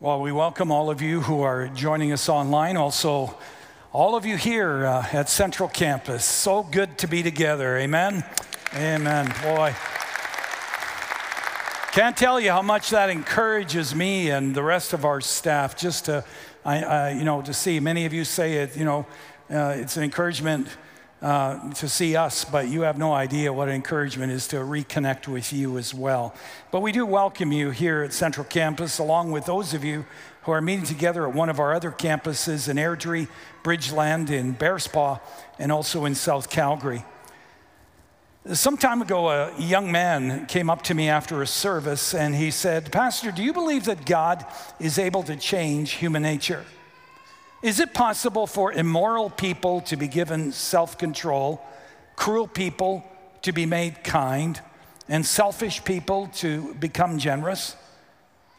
Well, we welcome all of you who are joining us online. Also, all of you here uh, at Central Campus. So good to be together. Amen. Amen. Boy. Can't tell you how much that encourages me and the rest of our staff just to, I, I, you know, to see many of you say it, you know, uh, it's an encouragement uh, to see us, but you have no idea what encouragement is to reconnect with you as well. But we do welcome you here at Central Campus, along with those of you who are meeting together at one of our other campuses in Airdrie, Bridgeland, in Bearspaw, and also in South Calgary. Some time ago, a young man came up to me after a service and he said, Pastor, do you believe that God is able to change human nature? Is it possible for immoral people to be given self control, cruel people to be made kind, and selfish people to become generous?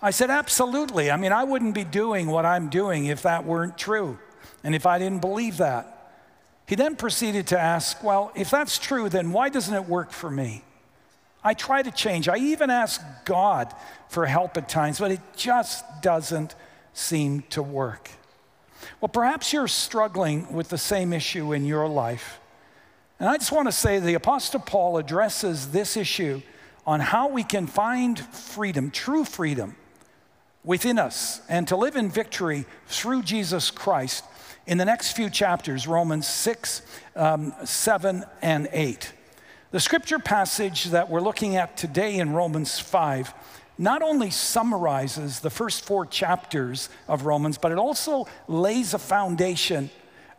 I said, Absolutely. I mean, I wouldn't be doing what I'm doing if that weren't true and if I didn't believe that. He then proceeded to ask, Well, if that's true, then why doesn't it work for me? I try to change. I even ask God for help at times, but it just doesn't seem to work. Well, perhaps you're struggling with the same issue in your life. And I just want to say the Apostle Paul addresses this issue on how we can find freedom, true freedom, within us and to live in victory through Jesus Christ in the next few chapters Romans 6, um, 7, and 8. The scripture passage that we're looking at today in Romans 5 not only summarizes the first four chapters of Romans, but it also lays a foundation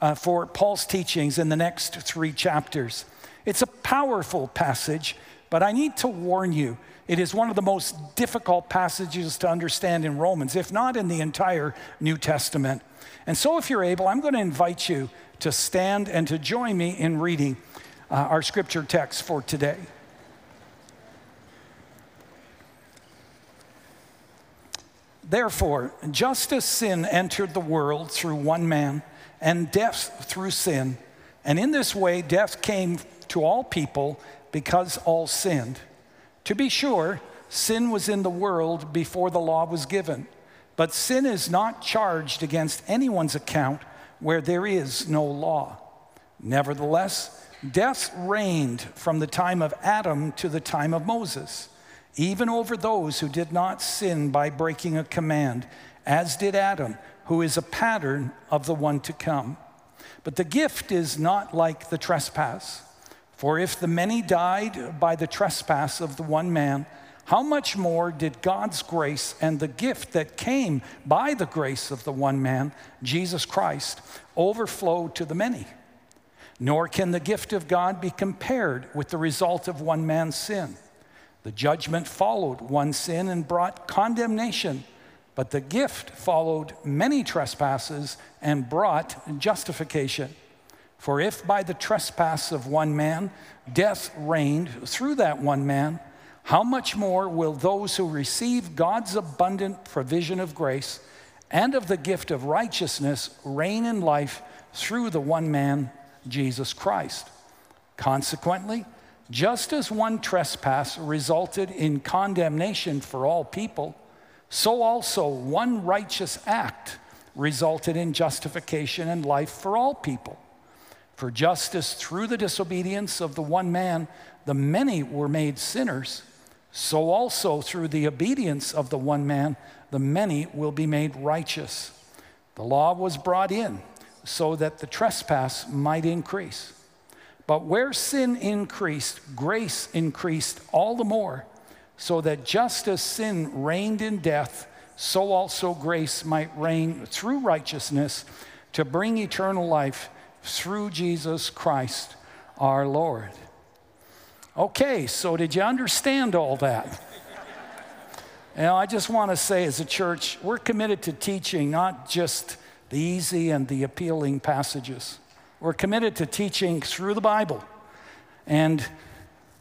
uh, for Paul's teachings in the next three chapters. It's a powerful passage, but I need to warn you, it is one of the most difficult passages to understand in Romans, if not in the entire New Testament. And so, if you're able, I'm going to invite you to stand and to join me in reading uh, our scripture text for today. Therefore, just as sin entered the world through one man, and death through sin, and in this way death came to all people because all sinned. To be sure, sin was in the world before the law was given, but sin is not charged against anyone's account where there is no law. Nevertheless, death reigned from the time of Adam to the time of Moses even over those who did not sin by breaking a command, as did Adam, who is a pattern of the one to come. But the gift is not like the trespass. For if the many died by the trespass of the one man, how much more did God's grace and the gift that came by the grace of the one man, Jesus Christ, overflow to the many? Nor can the gift of God be compared with the result of one man's sin. The judgment followed one sin and brought condemnation, but the gift followed many trespasses and brought justification. For if by the trespass of one man death reigned through that one man, how much more will those who receive God's abundant provision of grace and of the gift of righteousness reign in life through the one man, Jesus Christ? Consequently, just as one trespass resulted in condemnation for all people, so also one righteous act resulted in justification and life for all people. For just as through the disobedience of the one man the many were made sinners, so also through the obedience of the one man the many will be made righteous. The law was brought in so that the trespass might increase. But where sin increased, grace increased all the more, so that just as sin reigned in death, so also grace might reign through righteousness to bring eternal life through Jesus Christ our Lord. Okay, so did you understand all that? Know, I just want to say as a church, we're committed to teaching not just the easy and the appealing passages. We're committed to teaching through the Bible. And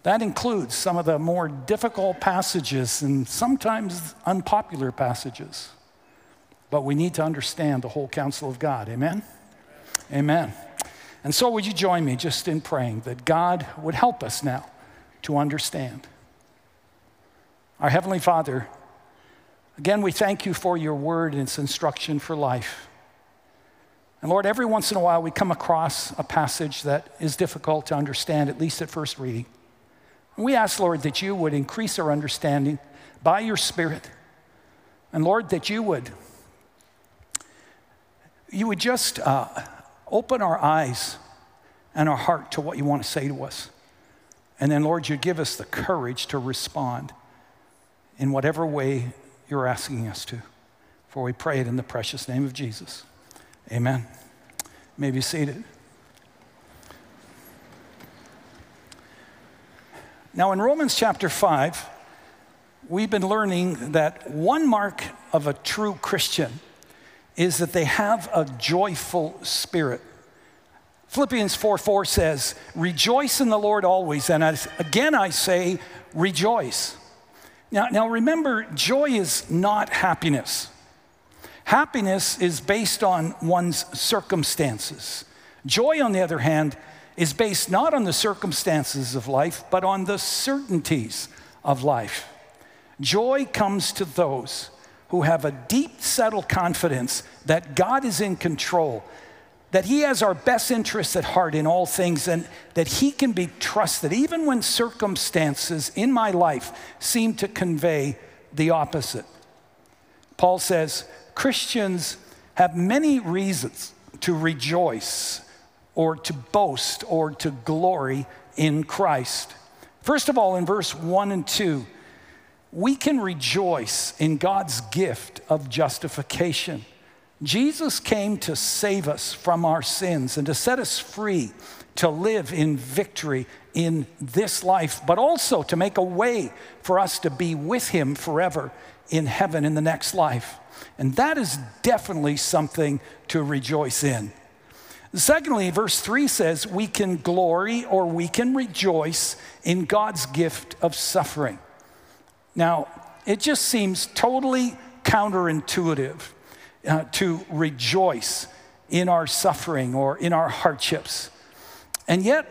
that includes some of the more difficult passages and sometimes unpopular passages. But we need to understand the whole counsel of God. Amen? Amen. And so, would you join me just in praying that God would help us now to understand? Our Heavenly Father, Again, we thank you for your word and its instruction for life. And Lord, every once in a while we come across a passage that is difficult to understand, at least at first reading. And we ask, Lord, that you would increase our understanding by your Spirit. And Lord, that you would, you would just uh, open our eyes and our heart to what you want to say to us. And then, Lord, you give us the courage to respond in whatever way you're asking us to. For we pray it in the precious name of Jesus. Amen. You may be seated. Now, in Romans chapter 5, we've been learning that one mark of a true Christian is that they have a joyful spirit. Philippians 4 4 says, Rejoice in the Lord always. And as, again, I say, rejoice. Now, now remember, joy is not happiness. Happiness is based on one's circumstances. Joy, on the other hand, is based not on the circumstances of life, but on the certainties of life. Joy comes to those who have a deep, settled confidence that God is in control, that He has our best interests at heart in all things, and that He can be trusted, even when circumstances in my life seem to convey the opposite. Paul says Christians have many reasons to rejoice or to boast or to glory in Christ. First of all, in verse 1 and 2, we can rejoice in God's gift of justification. Jesus came to save us from our sins and to set us free to live in victory in this life, but also to make a way for us to be with Him forever in heaven in the next life. And that is definitely something to rejoice in. Secondly, verse 3 says we can glory or we can rejoice in God's gift of suffering. Now, it just seems totally counterintuitive uh, to rejoice in our suffering or in our hardships. And yet,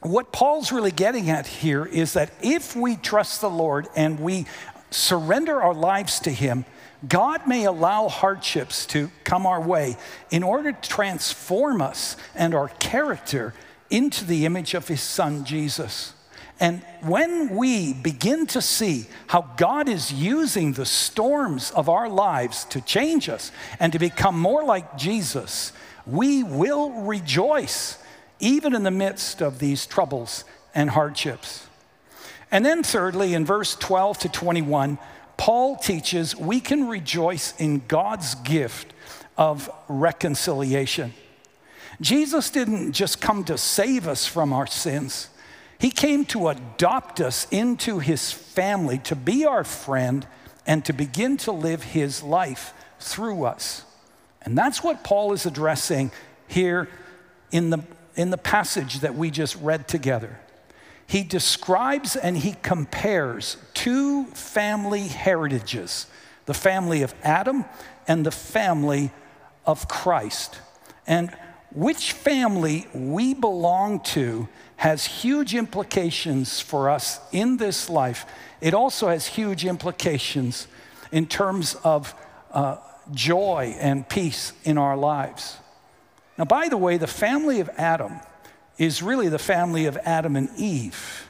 what Paul's really getting at here is that if we trust the Lord and we surrender our lives to Him, God may allow hardships to come our way in order to transform us and our character into the image of His Son, Jesus. And when we begin to see how God is using the storms of our lives to change us and to become more like Jesus, we will rejoice even in the midst of these troubles and hardships. And then, thirdly, in verse 12 to 21, Paul teaches we can rejoice in God's gift of reconciliation. Jesus didn't just come to save us from our sins. He came to adopt us into his family, to be our friend, and to begin to live his life through us. And that's what Paul is addressing here in the, in the passage that we just read together. He describes and he compares two family heritages the family of Adam and the family of Christ. And which family we belong to has huge implications for us in this life. It also has huge implications in terms of uh, joy and peace in our lives. Now, by the way, the family of Adam is really the family of Adam and Eve.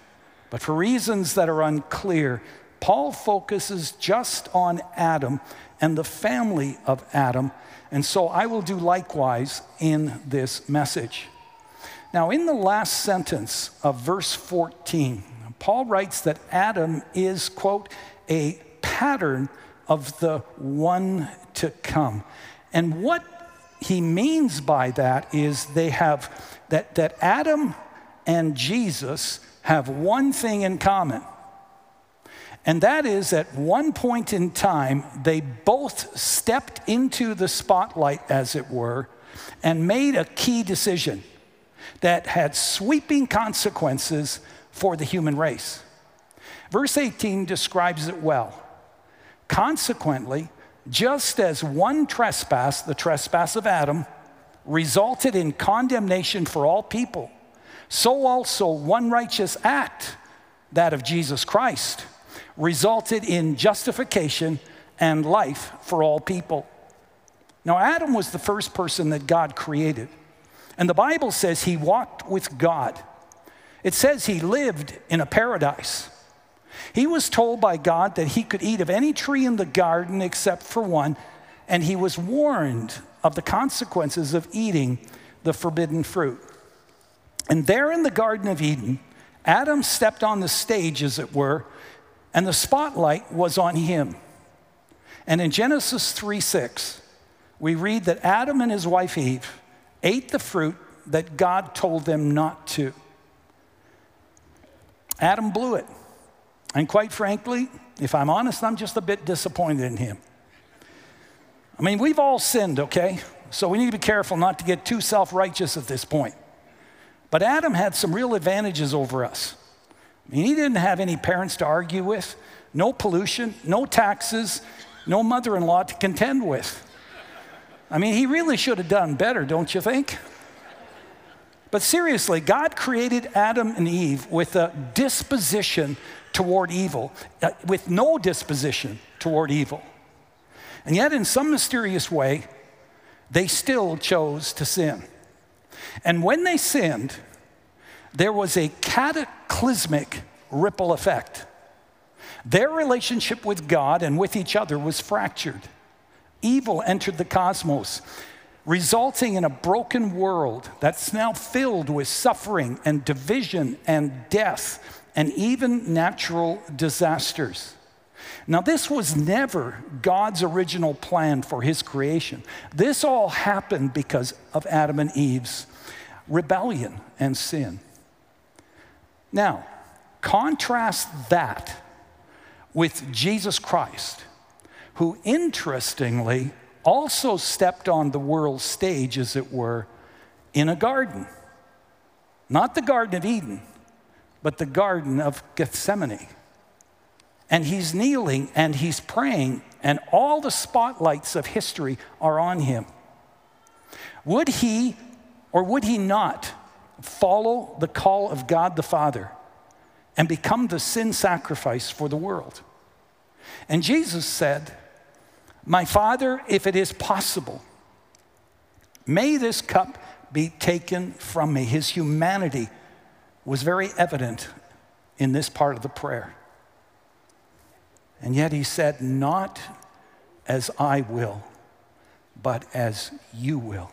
But for reasons that are unclear, Paul focuses just on Adam and the family of Adam. And so I will do likewise in this message. Now, in the last sentence of verse 14, Paul writes that Adam is, quote, a pattern of the one to come. And what he means by that is they have, that, that Adam and Jesus have one thing in common. And that is, at one point in time, they both stepped into the spotlight, as it were, and made a key decision that had sweeping consequences for the human race. Verse 18 describes it well. Consequently, just as one trespass, the trespass of Adam, resulted in condemnation for all people, so also one righteous act, that of Jesus Christ, resulted in justification and life for all people. Now, Adam was the first person that God created. And the Bible says he walked with God. It says he lived in a paradise. He was told by God that he could eat of any tree in the garden except for one, and he was warned of the consequences of eating the forbidden fruit. And there in the Garden of Eden, Adam stepped on the stage, as it were, and the spotlight was on him. And in Genesis 3 6, we read that Adam and his wife Eve ate the fruit that God told them not to. Adam blew it. And quite frankly, if I'm honest, I'm just a bit disappointed in him. I mean, we've all sinned, okay? So we need to be careful not to get too self righteous at this point. But Adam had some real advantages over us. I mean, he didn't have any parents to argue with, no pollution, no taxes, no mother in law to contend with. I mean, he really should have done better, don't you think? But seriously, God created Adam and Eve with a disposition toward evil, uh, with no disposition toward evil. And yet, in some mysterious way, they still chose to sin. And when they sinned, there was a cataclysmic ripple effect. Their relationship with God and with each other was fractured. Evil entered the cosmos, resulting in a broken world that's now filled with suffering and division and death and even natural disasters. Now, this was never God's original plan for his creation. This all happened because of Adam and Eve's rebellion and sin. Now, contrast that with Jesus Christ, who interestingly also stepped on the world stage, as it were, in a garden. Not the Garden of Eden, but the Garden of Gethsemane and he's kneeling and he's praying, and all the spotlights of history are on him. Would he or would he not follow the call of God the Father and become the sin sacrifice for the world? And Jesus said, My Father, if it is possible, may this cup be taken from me. His humanity was very evident in this part of the prayer. And yet he said, Not as I will, but as you will.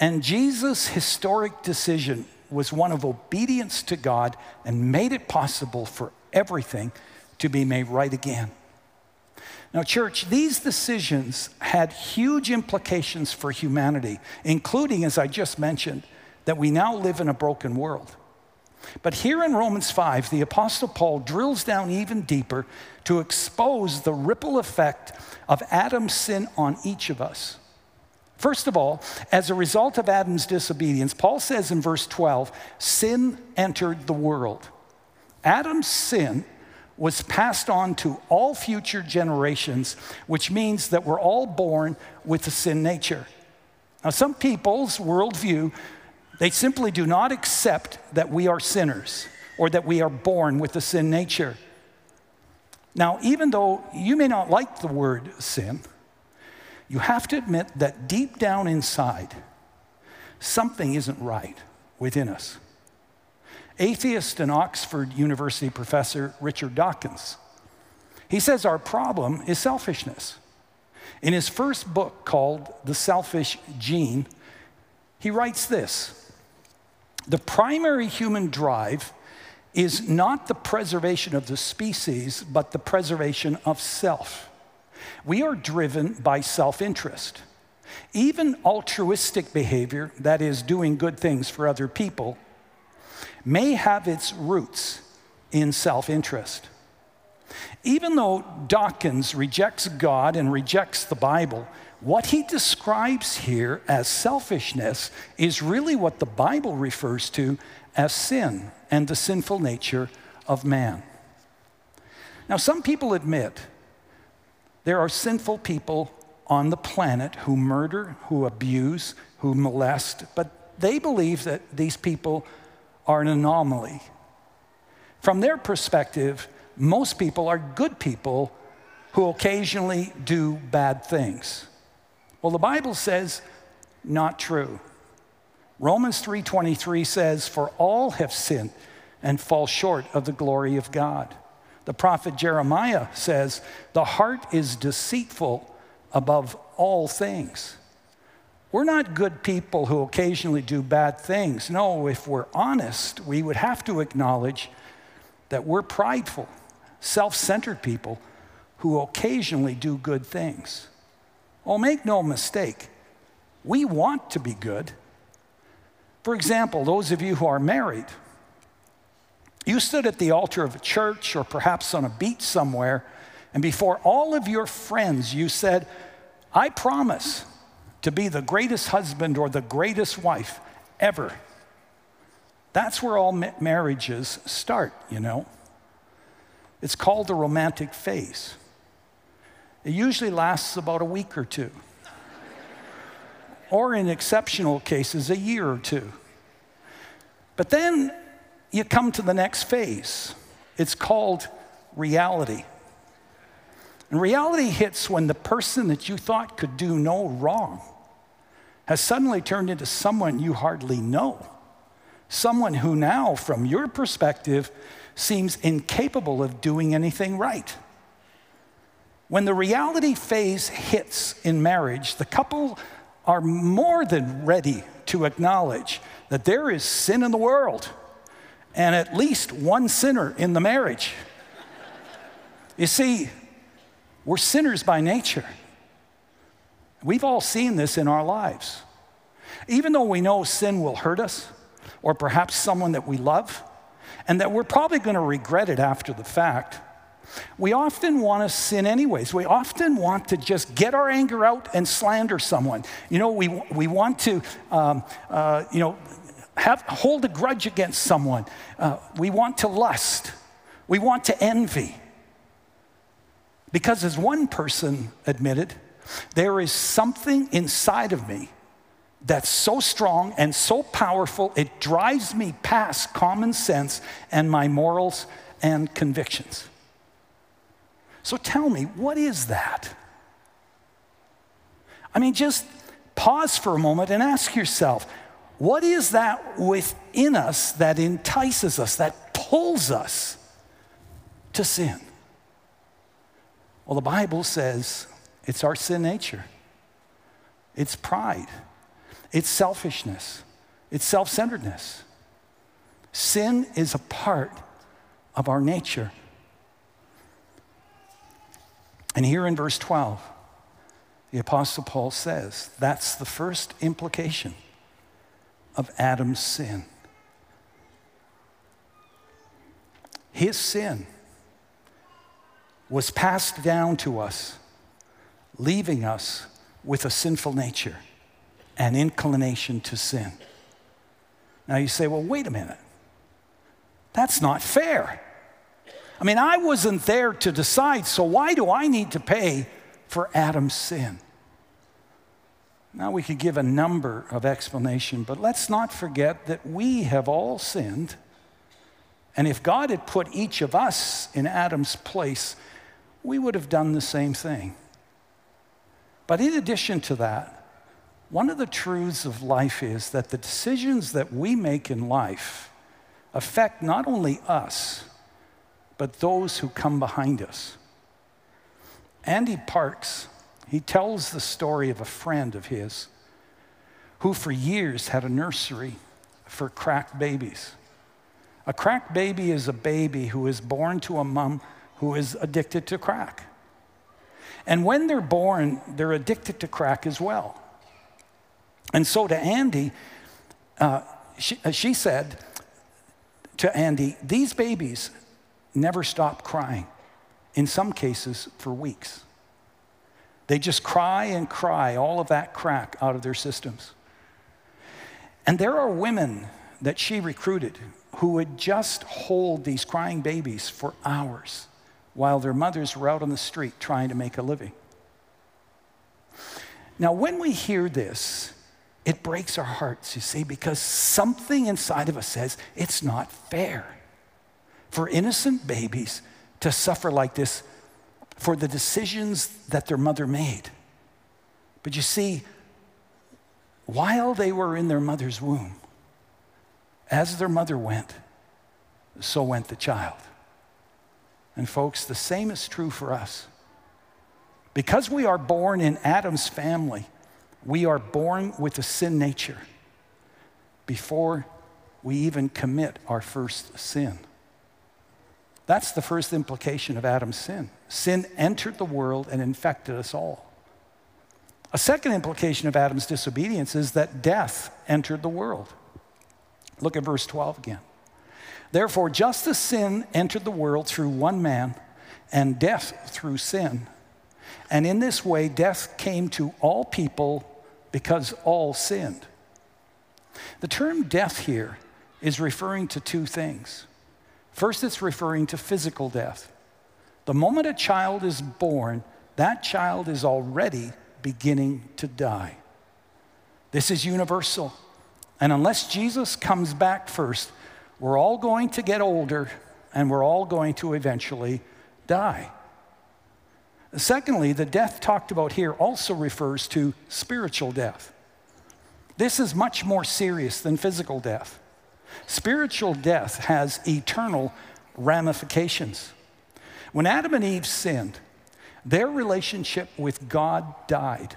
And Jesus' historic decision was one of obedience to God and made it possible for everything to be made right again. Now, church, these decisions had huge implications for humanity, including, as I just mentioned, that we now live in a broken world. But here in Romans 5, the Apostle Paul drills down even deeper to expose the ripple effect of Adam's sin on each of us. First of all, as a result of Adam's disobedience, Paul says in verse 12, sin entered the world. Adam's sin was passed on to all future generations, which means that we're all born with a sin nature. Now, some people's worldview they simply do not accept that we are sinners or that we are born with a sin nature. Now, even though you may not like the word sin, you have to admit that deep down inside, something isn't right within us. Atheist and Oxford University professor Richard Dawkins, he says our problem is selfishness. In his first book called The Selfish Gene, he writes this the primary human drive is not the preservation of the species, but the preservation of self. We are driven by self interest. Even altruistic behavior, that is, doing good things for other people, may have its roots in self interest. Even though Dawkins rejects God and rejects the Bible, what he describes here as selfishness is really what the Bible refers to as sin and the sinful nature of man. Now, some people admit there are sinful people on the planet who murder, who abuse, who molest, but they believe that these people are an anomaly. From their perspective, most people are good people who occasionally do bad things. Well, the Bible says not true. Romans 3:23 says for all have sinned and fall short of the glory of God. The prophet Jeremiah says the heart is deceitful above all things. We're not good people who occasionally do bad things. No, if we're honest, we would have to acknowledge that we're prideful, self centered people who occasionally do good things. Oh, make no mistake, we want to be good. For example, those of you who are married, you stood at the altar of a church or perhaps on a beach somewhere, and before all of your friends, you said, I promise to be the greatest husband or the greatest wife ever. That's where all marriages start, you know. It's called the romantic phase. It usually lasts about a week or two, or in exceptional cases, a year or two. But then you come to the next phase. It's called reality. And reality hits when the person that you thought could do no wrong has suddenly turned into someone you hardly know. Someone who now, from your perspective, seems incapable of doing anything right. When the reality phase hits in marriage, the couple are more than ready to acknowledge that there is sin in the world and at least one sinner in the marriage. you see, we're sinners by nature. We've all seen this in our lives. Even though we know sin will hurt us, or perhaps someone that we love, and that we're probably going to regret it after the fact, we often want to sin anyways. We often want to just get our anger out and slander someone. You know, we, we want to, um, uh, you know, have, hold a grudge against someone. Uh, we want to lust. We want to envy. Because, as one person admitted, there is something inside of me that's so strong and so powerful, it drives me past common sense and my morals and convictions. So tell me, what is that? I mean, just pause for a moment and ask yourself what is that within us that entices us, that pulls us to sin? Well, the Bible says it's our sin nature, it's pride, it's selfishness, it's self centeredness. Sin is a part of our nature. And here in verse 12, the Apostle Paul says that's the first implication of Adam's sin. His sin was passed down to us, leaving us with a sinful nature an inclination to sin. Now you say, well, wait a minute. That's not fair. I mean, I wasn't there to decide, so why do I need to pay for Adam's sin? Now we could give a number of explanations, but let's not forget that we have all sinned. And if God had put each of us in Adam's place, we would have done the same thing. But in addition to that, one of the truths of life is that the decisions that we make in life affect not only us, but those who come behind us. Andy Parks, he tells the story of a friend of his who for years had a nursery for crack babies. A crack baby is a baby who is born to a mom who is addicted to crack. And when they're born, they're addicted to crack as well. And so to Andy, uh, she, uh, she said to Andy, these babies never stop crying, in some cases for weeks. They just cry and cry all of that crack out of their systems. And there are women that she recruited who would just hold these crying babies for hours while their mothers were out on the street trying to make a living. Now, when we hear this, it breaks our hearts, you see, because something inside of us says it's not fair for innocent babies to suffer like this for the decisions that their mother made. But you see, while they were in their mother's womb, as their mother went, so went the child. And folks, the same is true for us. Because we are born in Adam's family, we are born with a sin nature before we even commit our first sin. That's the first implication of Adam's sin. Sin entered the world and infected us all. A second implication of Adam's disobedience is that death entered the world. Look at verse 12 again. Therefore, just as sin entered the world through one man, and death through sin, and in this way death came to all people because all sinned. The term death here is referring to two things. First, it's referring to physical death. The moment a child is born, that child is already beginning to die. This is universal. And unless Jesus comes back first, we're all going to get older and we're all going to eventually die. Secondly, the death talked about here also refers to spiritual death. This is much more serious than physical death. Spiritual death has eternal ramifications. When Adam and Eve sinned, their relationship with God died.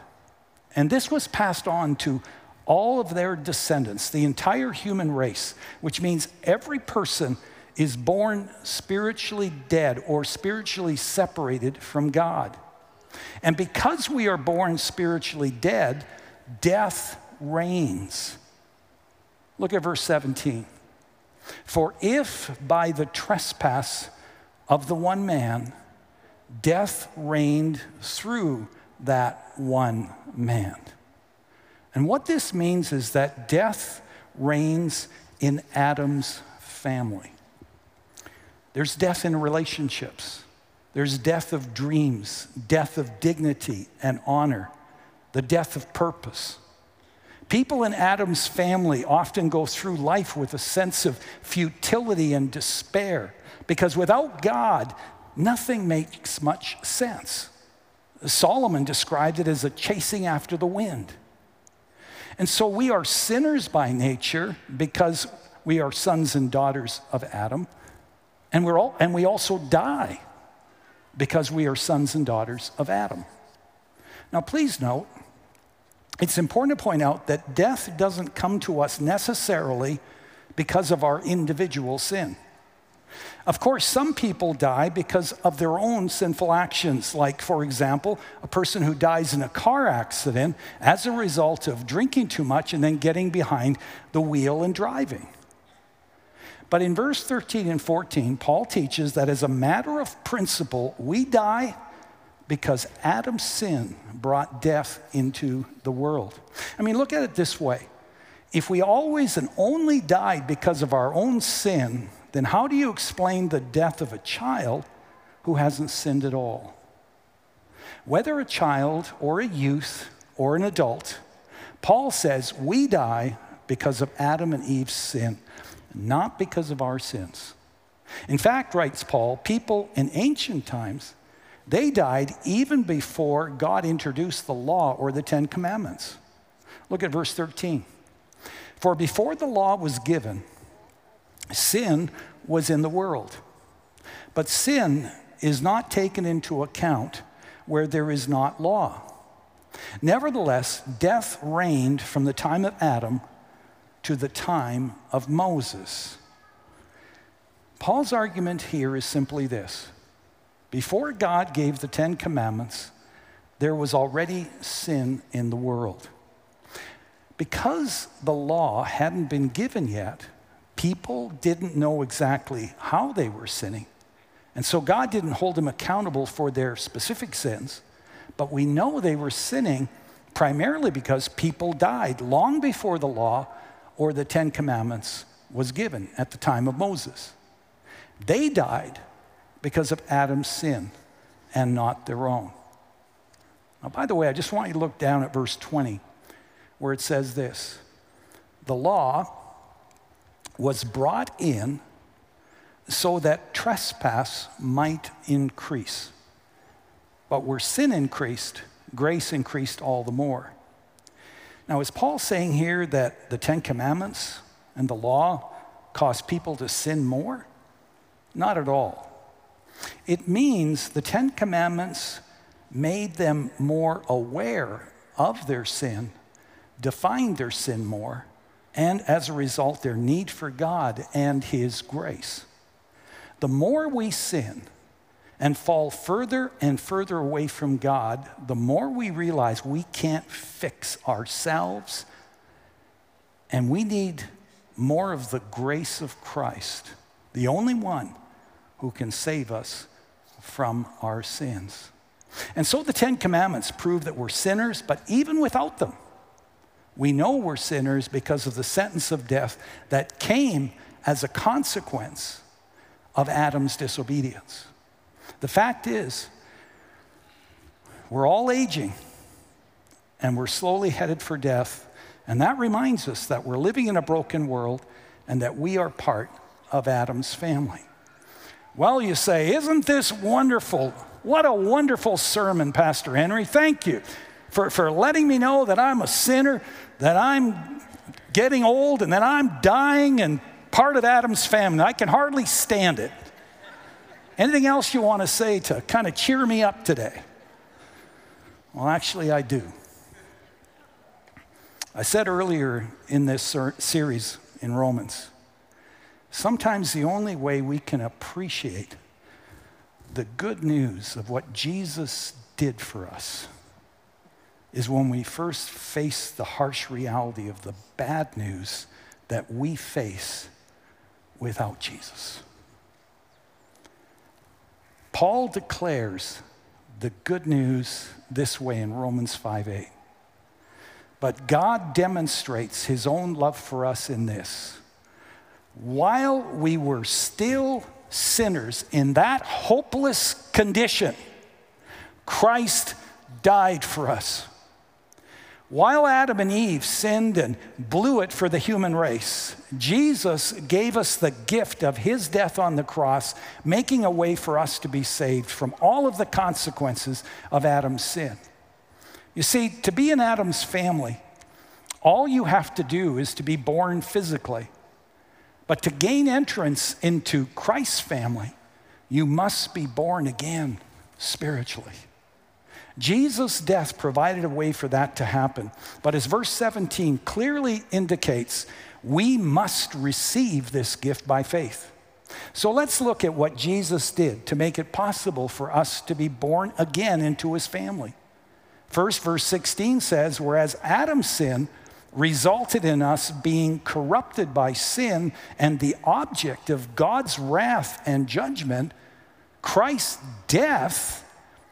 And this was passed on to all of their descendants, the entire human race, which means every person is born spiritually dead or spiritually separated from God. And because we are born spiritually dead, death reigns. Look at verse 17. For if by the trespass of the one man, death reigned through that one man. And what this means is that death reigns in Adam's family. There's death in relationships. There's death of dreams, death of dignity and honor, the death of purpose. People in Adam's family often go through life with a sense of futility and despair because without God, nothing makes much sense. Solomon described it as a chasing after the wind. And so we are sinners by nature because we are sons and daughters of Adam. And, we're all, and we also die because we are sons and daughters of Adam. Now, please note, it's important to point out that death doesn't come to us necessarily because of our individual sin. Of course, some people die because of their own sinful actions, like, for example, a person who dies in a car accident as a result of drinking too much and then getting behind the wheel and driving. But in verse 13 and 14, Paul teaches that as a matter of principle, we die because Adam's sin brought death into the world. I mean, look at it this way if we always and only died because of our own sin, then how do you explain the death of a child who hasn't sinned at all? Whether a child or a youth or an adult, Paul says we die because of Adam and Eve's sin not because of our sins. In fact, writes Paul, people in ancient times, they died even before God introduced the law or the Ten Commandments. Look at verse 13. For before the law was given, sin was in the world. But sin is not taken into account where there is not law. Nevertheless, death reigned from the time of Adam to the time of Moses. Paul's argument here is simply this before God gave the Ten Commandments, there was already sin in the world. Because the law hadn't been given yet, people didn't know exactly how they were sinning. And so God didn't hold them accountable for their specific sins, but we know they were sinning primarily because people died long before the law or the Ten Commandments was given at the time of Moses. They died because of Adam's sin and not their own. Now, by the way, I just want you to look down at verse 20 where it says this The law was brought in so that trespass might increase. But where sin increased, grace increased all the more. Now, is Paul saying here that the Ten Commandments and the law cause people to sin more? Not at all. It means the Ten Commandments made them more aware of their sin, defined their sin more, and as a result, their need for God and His grace. The more we sin and fall further and further away from God, the more we realize we can't fix ourselves and we need more of the grace of Christ, the only one who can save us from our sins. And so the Ten Commandments prove that we're sinners, but even without them, we know we're sinners because of the sentence of death that came as a consequence of Adam's disobedience. The fact is, we're all aging and we're slowly headed for death. And that reminds us that we're living in a broken world and that we are part of Adam's family. Well, you say, isn't this wonderful? What a wonderful sermon, Pastor Henry. Thank you for, for letting me know that I'm a sinner, that I'm getting old, and that I'm dying and part of Adam's family. I can hardly stand it. Anything else you want to say to kind of cheer me up today? Well, actually, I do. I said earlier in this series in Romans Sometimes the only way we can appreciate the good news of what Jesus did for us is when we first face the harsh reality of the bad news that we face without Jesus. Paul declares the good news this way in Romans 5 8. But God demonstrates his own love for us in this while we were still sinners in that hopeless condition, Christ died for us. While Adam and Eve sinned and blew it for the human race, Jesus gave us the gift of his death on the cross, making a way for us to be saved from all of the consequences of Adam's sin. You see, to be in Adam's family, all you have to do is to be born physically. But to gain entrance into Christ's family, you must be born again spiritually. Jesus' death provided a way for that to happen. But as verse 17 clearly indicates, we must receive this gift by faith. So let's look at what Jesus did to make it possible for us to be born again into his family. First, verse 16 says, Whereas Adam's sin resulted in us being corrupted by sin and the object of God's wrath and judgment, Christ's death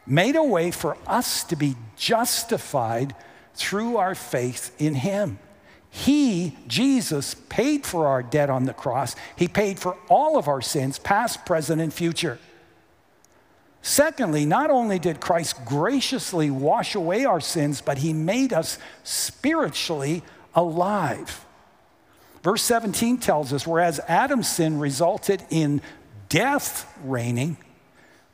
made a way for us to be justified through our faith in Him. He, Jesus, paid for our debt on the cross. He paid for all of our sins, past, present, and future. Secondly, not only did Christ graciously wash away our sins, but he made us spiritually alive. Verse 17 tells us whereas Adam's sin resulted in death reigning,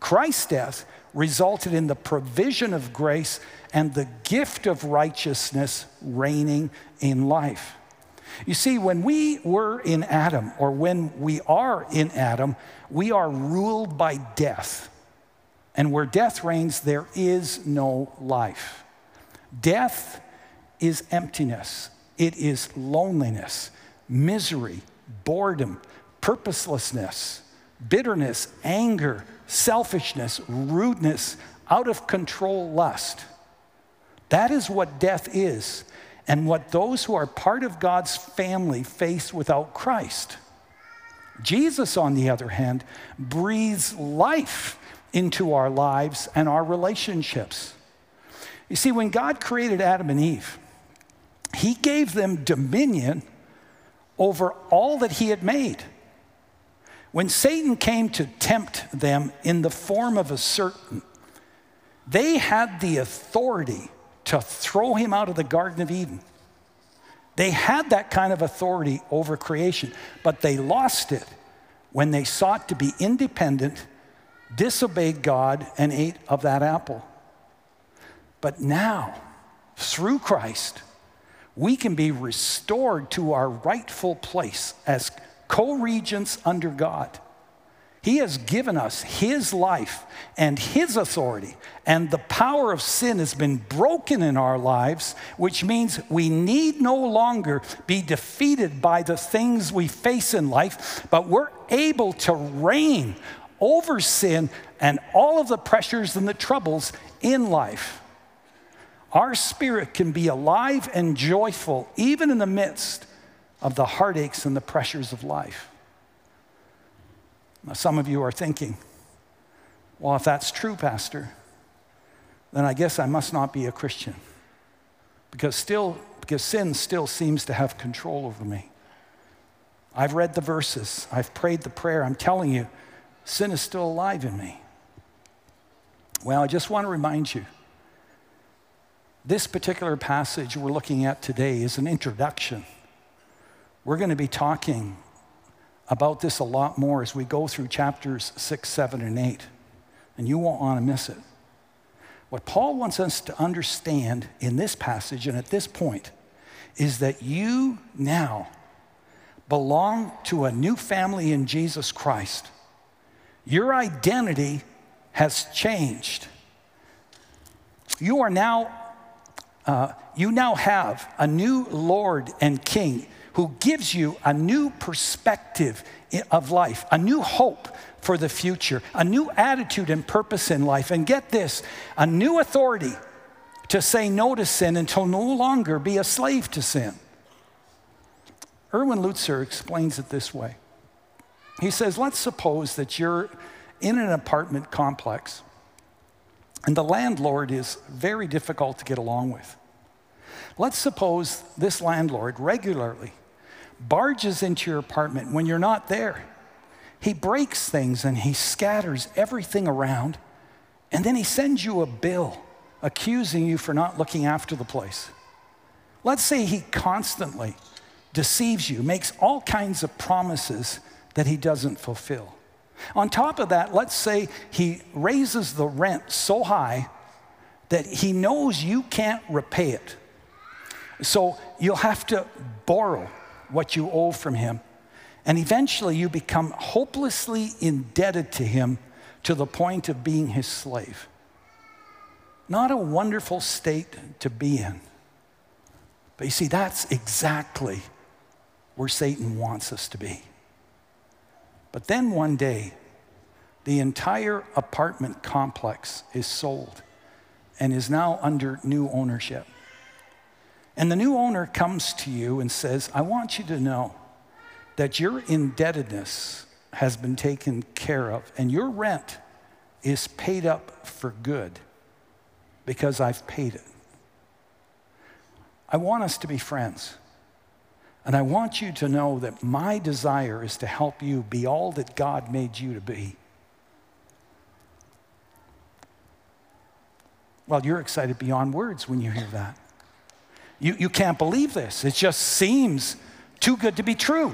Christ's death resulted in the provision of grace and the gift of righteousness reigning in life. You see, when we were in Adam, or when we are in Adam, we are ruled by death. And where death reigns, there is no life. Death is emptiness, it is loneliness, misery, boredom, purposelessness, bitterness, anger, selfishness, rudeness, out of control lust. That is what death is, and what those who are part of God's family face without Christ. Jesus, on the other hand, breathes life into our lives and our relationships. You see, when God created Adam and Eve, He gave them dominion over all that He had made. When Satan came to tempt them in the form of a serpent, they had the authority to throw him out of the Garden of Eden. They had that kind of authority over creation, but they lost it when they sought to be independent disobeyed God and ate of that apple. But now, through Christ, we can be restored to our rightful place as co regents under God. He has given us His life and His authority, and the power of sin has been broken in our lives, which means we need no longer be defeated by the things we face in life, but we're able to reign over sin and all of the pressures and the troubles in life. Our spirit can be alive and joyful even in the midst of the heartaches and the pressures of life. Now, some of you are thinking, well, if that's true, Pastor, then I guess I must not be a Christian. Because still, because sin still seems to have control over me. I've read the verses, I've prayed the prayer. I'm telling you, sin is still alive in me. Well, I just want to remind you this particular passage we're looking at today is an introduction. We're going to be talking about this a lot more as we go through chapters 6, 7, and 8, and you won't want to miss it. What Paul wants us to understand in this passage and at this point is that you now belong to a new family in Jesus Christ. Your identity has changed. You are now, uh, you now have a new Lord and King who gives you a new perspective of life, a new hope for the future, a new attitude and purpose in life. And get this a new authority to say no to sin and to no longer be a slave to sin. Erwin Lutzer explains it this way. He says, Let's suppose that you're in an apartment complex and the landlord is very difficult to get along with. Let's suppose this landlord regularly barges into your apartment when you're not there. He breaks things and he scatters everything around, and then he sends you a bill accusing you for not looking after the place. Let's say he constantly deceives you, makes all kinds of promises that he doesn't fulfill. On top of that, let's say he raises the rent so high that he knows you can't repay it. So you'll have to borrow what you owe from him. And eventually you become hopelessly indebted to him to the point of being his slave. Not a wonderful state to be in. But you see, that's exactly where Satan wants us to be. But then one day, the entire apartment complex is sold and is now under new ownership. And the new owner comes to you and says, I want you to know that your indebtedness has been taken care of and your rent is paid up for good because I've paid it. I want us to be friends. And I want you to know that my desire is to help you be all that God made you to be. Well, you're excited beyond words when you hear that. You, you can't believe this. It just seems too good to be true.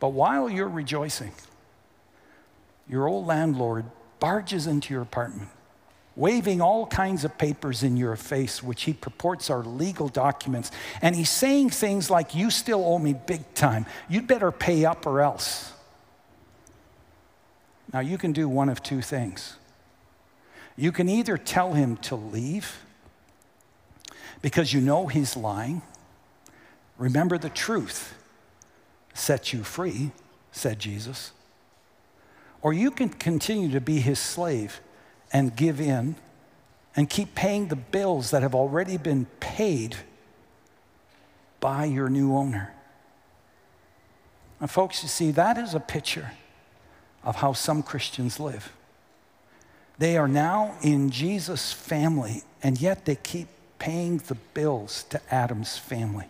But while you're rejoicing, your old landlord barges into your apartment, waving all kinds of papers in your face, which he purports are legal documents. And he's saying things like, You still owe me big time. You'd better pay up or else. Now, you can do one of two things. You can either tell him to leave because you know he's lying. Remember the truth sets you free, said Jesus. Or you can continue to be his slave and give in and keep paying the bills that have already been paid by your new owner. And, folks, you see, that is a picture of how some Christians live. They are now in Jesus' family, and yet they keep paying the bills to Adam's family.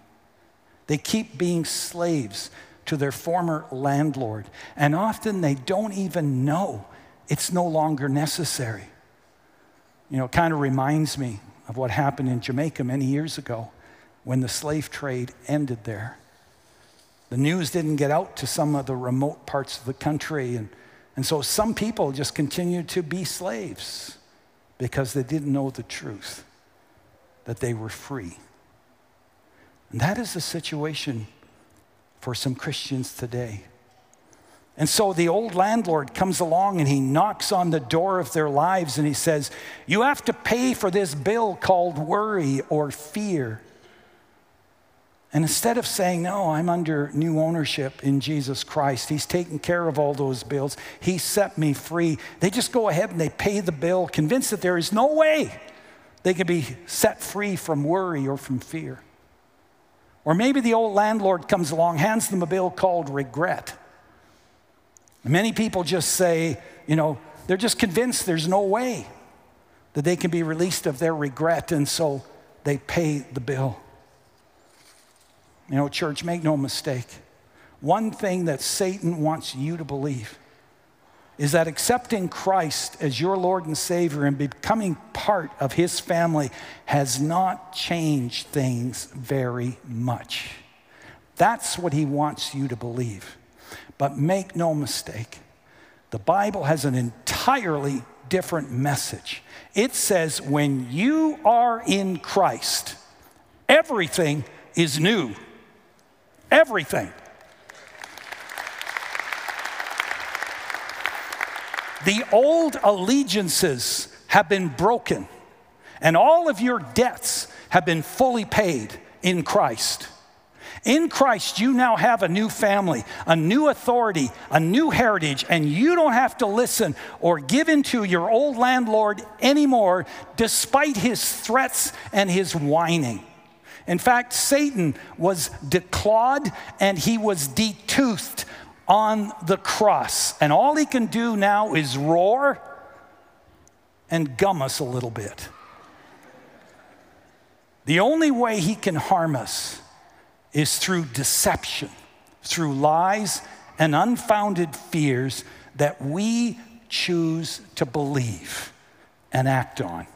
They keep being slaves to their former landlord, and often they don't even know it's no longer necessary. You know, it kind of reminds me of what happened in Jamaica many years ago when the slave trade ended there. The news didn't get out to some of the remote parts of the country, and, and so some people just continued to be slaves because they didn't know the truth that they were free. And that is the situation for some Christians today. And so the old landlord comes along and he knocks on the door of their lives and he says, You have to pay for this bill called worry or fear. And instead of saying, No, I'm under new ownership in Jesus Christ, He's taken care of all those bills, He set me free, they just go ahead and they pay the bill, convinced that there is no way they can be set free from worry or from fear. Or maybe the old landlord comes along, hands them a bill called regret. Many people just say, you know, they're just convinced there's no way that they can be released of their regret, and so they pay the bill. You know, church, make no mistake. One thing that Satan wants you to believe is that accepting Christ as your Lord and Savior and becoming part of His family has not changed things very much. That's what He wants you to believe. But make no mistake, the Bible has an entirely different message. It says, when you are in Christ, everything is new. Everything. The old allegiances have been broken, and all of your debts have been fully paid in Christ. In Christ, you now have a new family, a new authority, a new heritage, and you don't have to listen or give in to your old landlord anymore, despite his threats and his whining. In fact, Satan was declawed and he was detoothed on the cross. And all he can do now is roar and gum us a little bit. The only way he can harm us is through deception, through lies and unfounded fears that we choose to believe and act on.